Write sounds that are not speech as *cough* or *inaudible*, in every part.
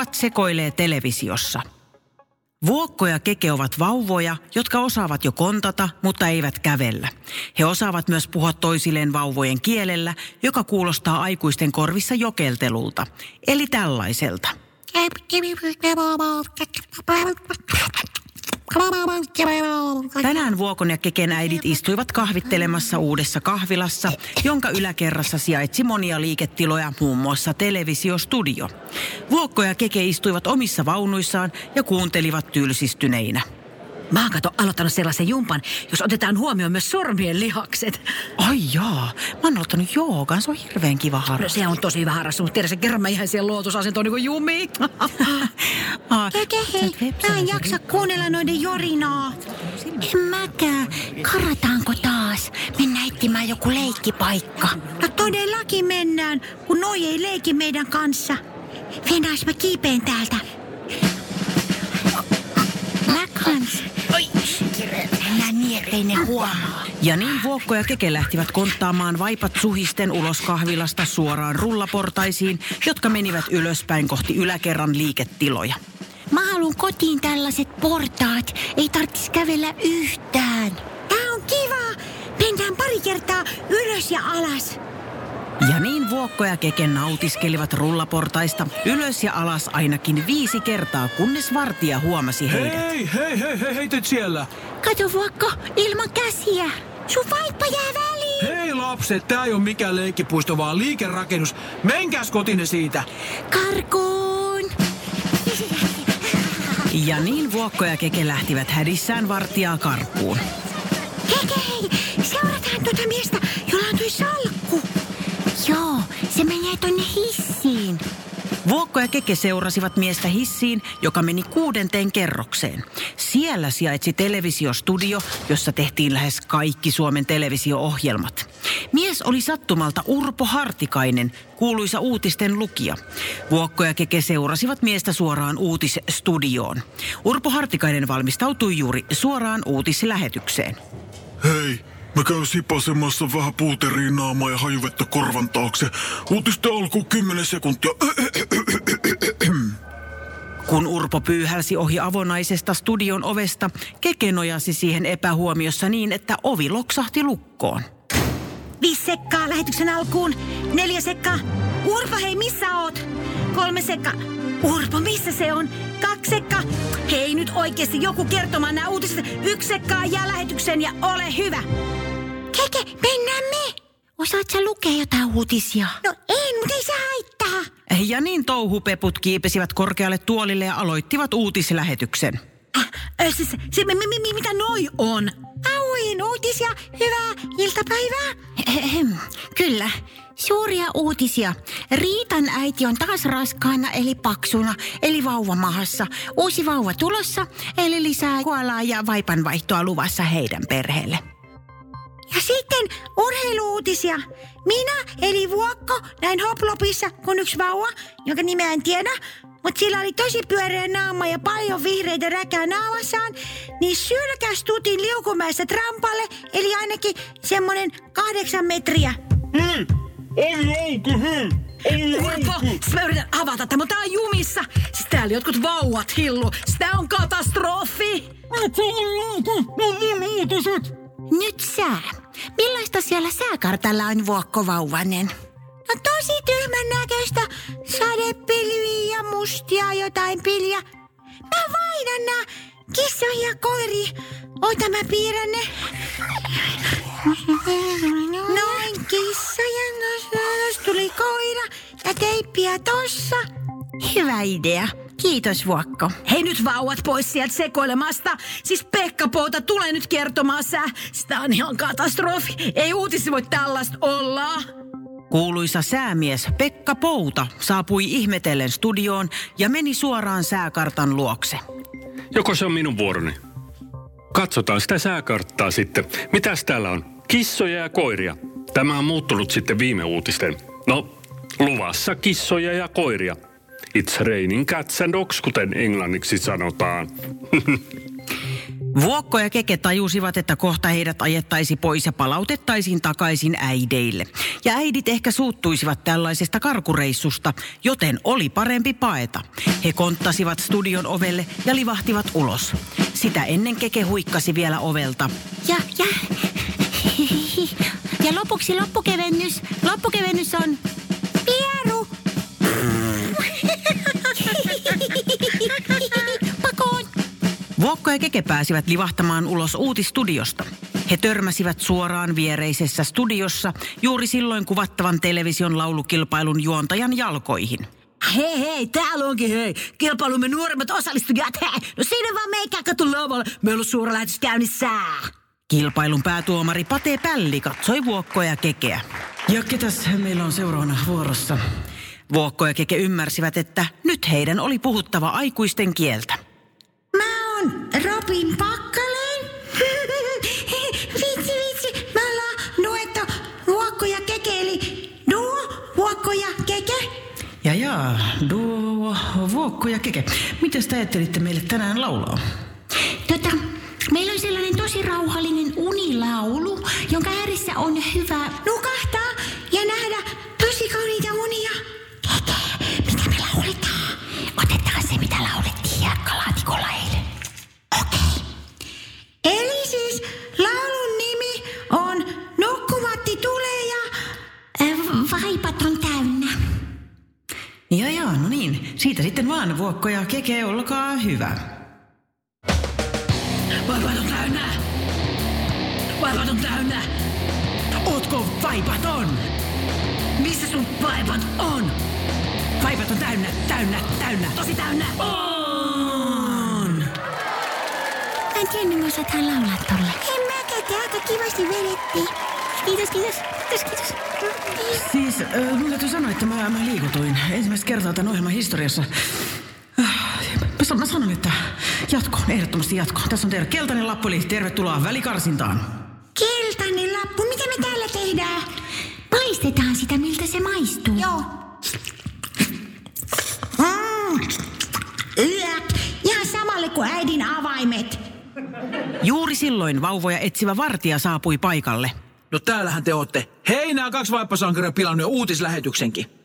vauvat sekoilee televisiossa. Vuokko ja Keke ovat vauvoja, jotka osaavat jo kontata, mutta eivät kävellä. He osaavat myös puhua toisilleen vauvojen kielellä, joka kuulostaa aikuisten korvissa jokeltelulta. Eli tällaiselta. Tänään Vuokon ja Keken äidit istuivat kahvittelemassa uudessa kahvilassa, jonka yläkerrassa sijaitsi monia liiketiloja, muun muassa televisiostudio. Vuokko ja Keke istuivat omissa vaunuissaan ja kuuntelivat tylsistyneinä. Mä oon kato aloittanut sellaisen jumpan, jos otetaan huomioon myös sormien lihakset. Ai jaa, mä oon aloittanut joogan, se on hirveän kiva No harrastus. se on tosi hyvä harrastus, mutta tiedä, kerran mä ihan siellä luotusasentoon niin kuin jumi. *laughs* Ah, hei, mä en jaksa kuunnella noiden jorinaa. En mäkään. Karataanko taas? Mennään etsimään joku leikkipaikka. No todellakin mennään, kun noi ei leiki meidän kanssa. Venäis mä kiipeen täältä. Mä kans. Oi, mennään niin, ettei ne huomaa. Ja niin Vuokko ja Keke lähtivät konttaamaan vaipat suhisten ulos kahvilasta suoraan rullaportaisiin, jotka menivät ylöspäin kohti yläkerran liiketiloja. Mä haluun kotiin tällaiset portaat. Ei tarvitsisi kävellä yhtään. Tää on kiva. Mennään pari kertaa ylös ja alas. Ja niin Vuokko ja Keke nautiskelivat rullaportaista ylös ja alas ainakin viisi kertaa, kunnes vartija huomasi heidät. Hei, hei, hei, hei, hei, te siellä. Kato Vuokko, ilman käsiä. Sun vaippa jää väliin. Hei lapset, tää ei ole mikään leikkipuisto, vaan liikerakennus. Menkääs kotine siitä. Karkuun. Ja niin Vuokko ja Keke lähtivät hädissään vartijaa karkuun. Vuokko ja Keke seurasivat miestä hissiin, joka meni kuudenteen kerrokseen. Siellä sijaitsi televisiostudio, jossa tehtiin lähes kaikki Suomen televisio-ohjelmat. Mies oli sattumalta Urpo Hartikainen, kuuluisa uutisten lukija. Vuokko ja Keke seurasivat miestä suoraan uutisstudioon. Urpo Hartikainen valmistautui juuri suoraan uutislähetykseen. Hei, mä käyn sipasemassa vähän puuteriin naamaa ja hajuvettä korvan taakse. Uutisten alkuun 10 sekuntia. Kun Urpo pyyhälsi ohi avonaisesta studion ovesta, Keke nojasi siihen epähuomiossa niin, että ovi loksahti lukkoon. Viisi sekkaa lähetyksen alkuun. Neljä sekkaa. Urpo, hei, missä oot? Kolme sekkaa. Urpo, missä se on? Kaksi sekkaa. Hei, nyt oikeasti joku kertomaan nämä uutiset. Yksi sekkaa jää lähetyksen ja ole hyvä. Keke, mennään me. Osaat sä lukea jotain uutisia? No en, mutta ei se haittaa. Ja niin touhupeput kiipesivät korkealle tuolille ja aloittivat uutislähetyksen. Äh, äh, se, mi, mi, mi, mitä noi on? Auin uutisia. Hyvää iltapäivää. Kyllä. Suuria uutisia. Riitan äiti on taas raskaana eli paksuna, eli vauvamahassa. Uusi vauva tulossa, eli lisää kuolaa ja vaipanvaihtoa luvassa heidän perheelle. Ja sitten urheiluutisia. Minä, eli Vuokko, näin hoplopissa, kun yksi vauva, jonka nimeä en tiedä, mutta sillä oli tosi pyöreä naama ja paljon vihreitä räkää naamassaan, niin sylkäs tutin liukumäessä trampalle, eli ainakin semmonen kahdeksan metriä. hei, ovi auki, hei. Ovi Urpo, siis mä yritän avata tämän, mutta tää on jumissa. Siis täällä jotkut vauvat hillu. Siis tää on katastrofi. Nyt sää. Millaista siellä sääkartalla on vuokkovauvanen? No tosi tyhmän näköistä. Sadepilviä ja mustia jotain pilviä. Mä vaihdan nää kissoja ja koiri. Ota mä piirrän ne. *laughs* Noin kissoja, teippiä tossa. Hyvä idea. Kiitos Vuokko. Hei nyt vauvat pois sieltä sekoilemasta. Siis Pekka Pouta tulee nyt kertomaan sää. Siis tää on ihan katastrofi. Ei uutisi voi tällaista olla. Kuuluisa säämies Pekka Pouta saapui ihmetellen studioon ja meni suoraan sääkartan luokse. Joko se on minun vuoroni? Katsotaan sitä sääkarttaa sitten. Mitäs täällä on? Kissoja ja koiria. Tämä on muuttunut sitten viime uutisten. No, luvassa kissoja ja koiria. It's raining cats and dogs, kuten englanniksi sanotaan. *laughs* Vuokko ja Keke tajusivat, että kohta heidät ajettaisi pois ja palautettaisiin takaisin äideille. Ja äidit ehkä suuttuisivat tällaisesta karkureissusta, joten oli parempi paeta. He konttasivat studion ovelle ja livahtivat ulos. Sitä ennen Keke huikkasi vielä ovelta. Ja, ja. *laughs* Ja lopuksi loppukevennys. Loppukevennys on pieru. Pakoon. Vuokko ja Keke pääsivät livahtamaan ulos uutistudiosta. He törmäsivät suoraan viereisessä studiossa juuri silloin kuvattavan television laulukilpailun juontajan jalkoihin. Hei hei, täällä onkin hei. Kilpailumme nuoremmat osallistujat, hei. *laughs* No siinä vaan meikää katu lavalle. Meillä on suora lähetys käynnissä. Kilpailun päätuomari Pate Pälli katsoi Vuokkoa ja Kekeä. Ja ketäs meillä on seuraavana vuorossa? Vuokko ja Keke ymmärsivät, että nyt heidän oli puhuttava aikuisten kieltä. Mä oon Robin Pakkaleen. *laughs* vitsi, vitsi. Me ollaan duetto Vuokko ja Keke, eli duo Vuokko ja Keke. Ja jaa, duo Vuokko ja Keke. Mitäs te ajattelitte meille tänään laulaa? Tota, meillä on sellainen tosi rauhallinen unilaulu, jonka ääressä on hyvä nukahtaa ja nähdä tosi kauniita unia. Keke, mitä me lauletaan? Otetaan se, mitä laulettiin hiekkalaatikolla eilen. Okei. Eli siis laulun nimi on Nukkumatti tulee ja äh, vaipat on täynnä. Ja jaa, no niin. Siitä sitten vaan Vuokko ja Keke, olkaa hyvä. Vaivat on täynnä. Vaivat on täynnä. Ootko vaipaton? Missä sun vaipat on? Vaipat on täynnä, täynnä, täynnä. Tosi täynnä. On. Mä en tiennyt, osataan laulaa tolle. En mäkään, aika kivasti vedettiin. Kiitos, kiitos. Kiitos, kiitos. Siis, äh, mun täytyy sanoa, että mä, mä liikutuin ensimmäistä kertaa tämän ohjelman historiassa. Äh, Mä, san- mä sanon, että jatko, ehdottomasti jatko. Tässä on teidän keltainen lappu, eli tervetuloa välikarsintaan. Keltainen lappu, mitä me täällä tehdään? Paistetaan sitä, miltä se maistuu. Joo. Mm. Ihan samalle kuin äidin avaimet. Juuri silloin vauvoja etsivä vartija saapui paikalle. No täällähän te ootte. Hei, nämä kaksi vaippasankaria pilannut jo uutislähetyksenkin.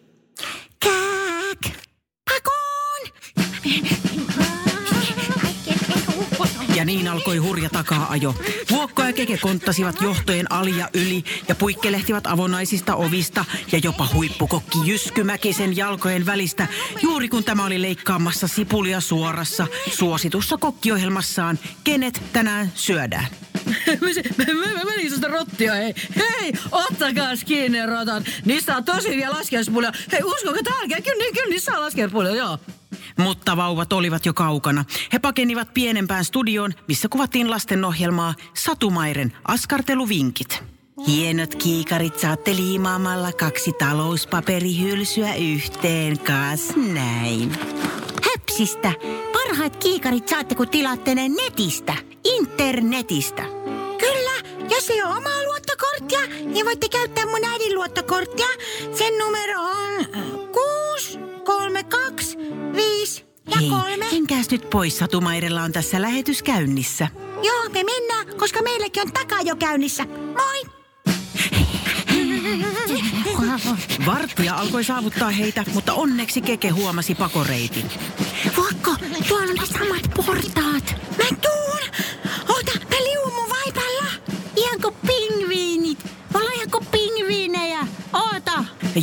Niin alkoi hurja takaa-ajo. Vuokko ja Keke konttasivat johtojen ali ja yli ja puikkelehtivat avonaisista ovista ja jopa huippukokki Jysky Mäkisen jalkojen välistä juuri kun tämä oli leikkaamassa sipulia suorassa suositussa kokkiohjelmassaan Kenet tänään syödään. *laughs* Mä, mä, mä menin sitä rottia, hei. Hei, ottakaa kiinni rotat. Niistä on tosi hyviä laskiaispulia. Hei, uskokaa tälkeen, kyllä, niin- kyllä niissä on laskiaispulia, joo. Mutta vauvat olivat jo kaukana. He pakenivat pienempään studioon, missä kuvattiin lastenohjelmaa Satumairen askarteluvinkit. Hienot kiikarit saatte liimaamalla kaksi talouspaperihylsyä yhteen, kas näin. Höpsistä. Parhaat kiikarit saatte, kun tilaatte ne netistä. Internetistä. Kyllä, jos ei ole omaa luottokorttia, niin voitte käyttää mun äidin luottokorttia. Sen numero on menkääs nyt pois, Satumairella on tässä lähetys käynnissä. Joo, me mennään, koska meilläkin on takaa jo käynnissä. Moi! Vartija alkoi saavuttaa heitä, mutta onneksi Keke huomasi pakoreitin. Vuokko, tuolla on ne samat portaat. Mä tuun!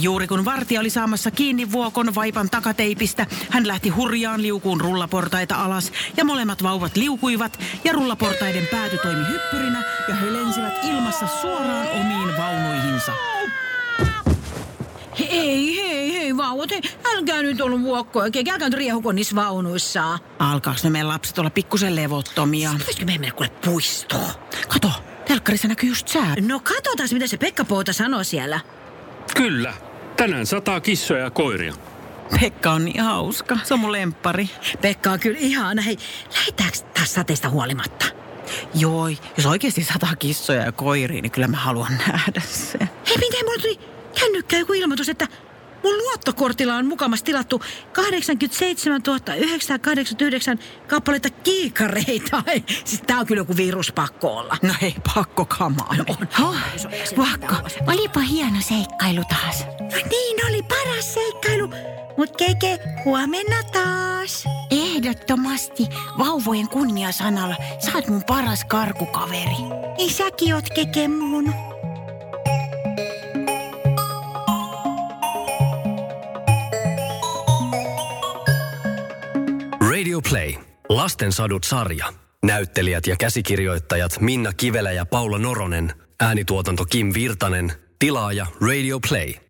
Juuri kun vartija oli saamassa kiinni vuokon vaipan takateipistä, hän lähti hurjaan liukuun rullaportaita alas ja molemmat vauvat liukuivat ja rullaportaiden pääty toimi hyppyrinä ja he lensivät ilmassa suoraan omiin vaunuihinsa. Hei, hei, hei, vauvat, hei. Älkää nyt ollut vuokkoja, eikä älkää nyt riehuko niissä vaunuissa. Alkaaks ne meidän lapset olla pikkusen levottomia? Pitäisikö me mennä kuule puistoon? Kato, telkkarissa näkyy just sää. No katsotaan, mitä se Pekka Pouta sanoo siellä. Kyllä. Tänään sataa kissoja ja koiria. Pekka on niin hauska. Se on mun lemppari. Pekka on kyllä ihana. Hei, lähetäänkö taas sateesta huolimatta? Joo, jos oikeasti sataa kissoja ja koiria, niin kyllä mä haluan nähdä sen. Hei, miten mulla tuli kännykkä joku ilmoitus, että mun luottokortilla on mukamas tilattu 87 989 kappaletta kiikareita. Siis tää on kyllä joku virus pakko olla. No ei pakko kamaa. No on. Huh, Vakko, olipa hieno seikkailu taas. No niin oli paras seikkailu. Mut keke, huomenna taas. Ehdottomasti vauvojen kunniasanalla oot mun paras karkukaveri. Ei säkin oot keke mun. Radio Play. Lastensadut sarja. Näyttelijät ja käsikirjoittajat Minna Kivelä ja Paula Noronen. Äänituotanto Kim Virtanen. Tilaaja Radio Play.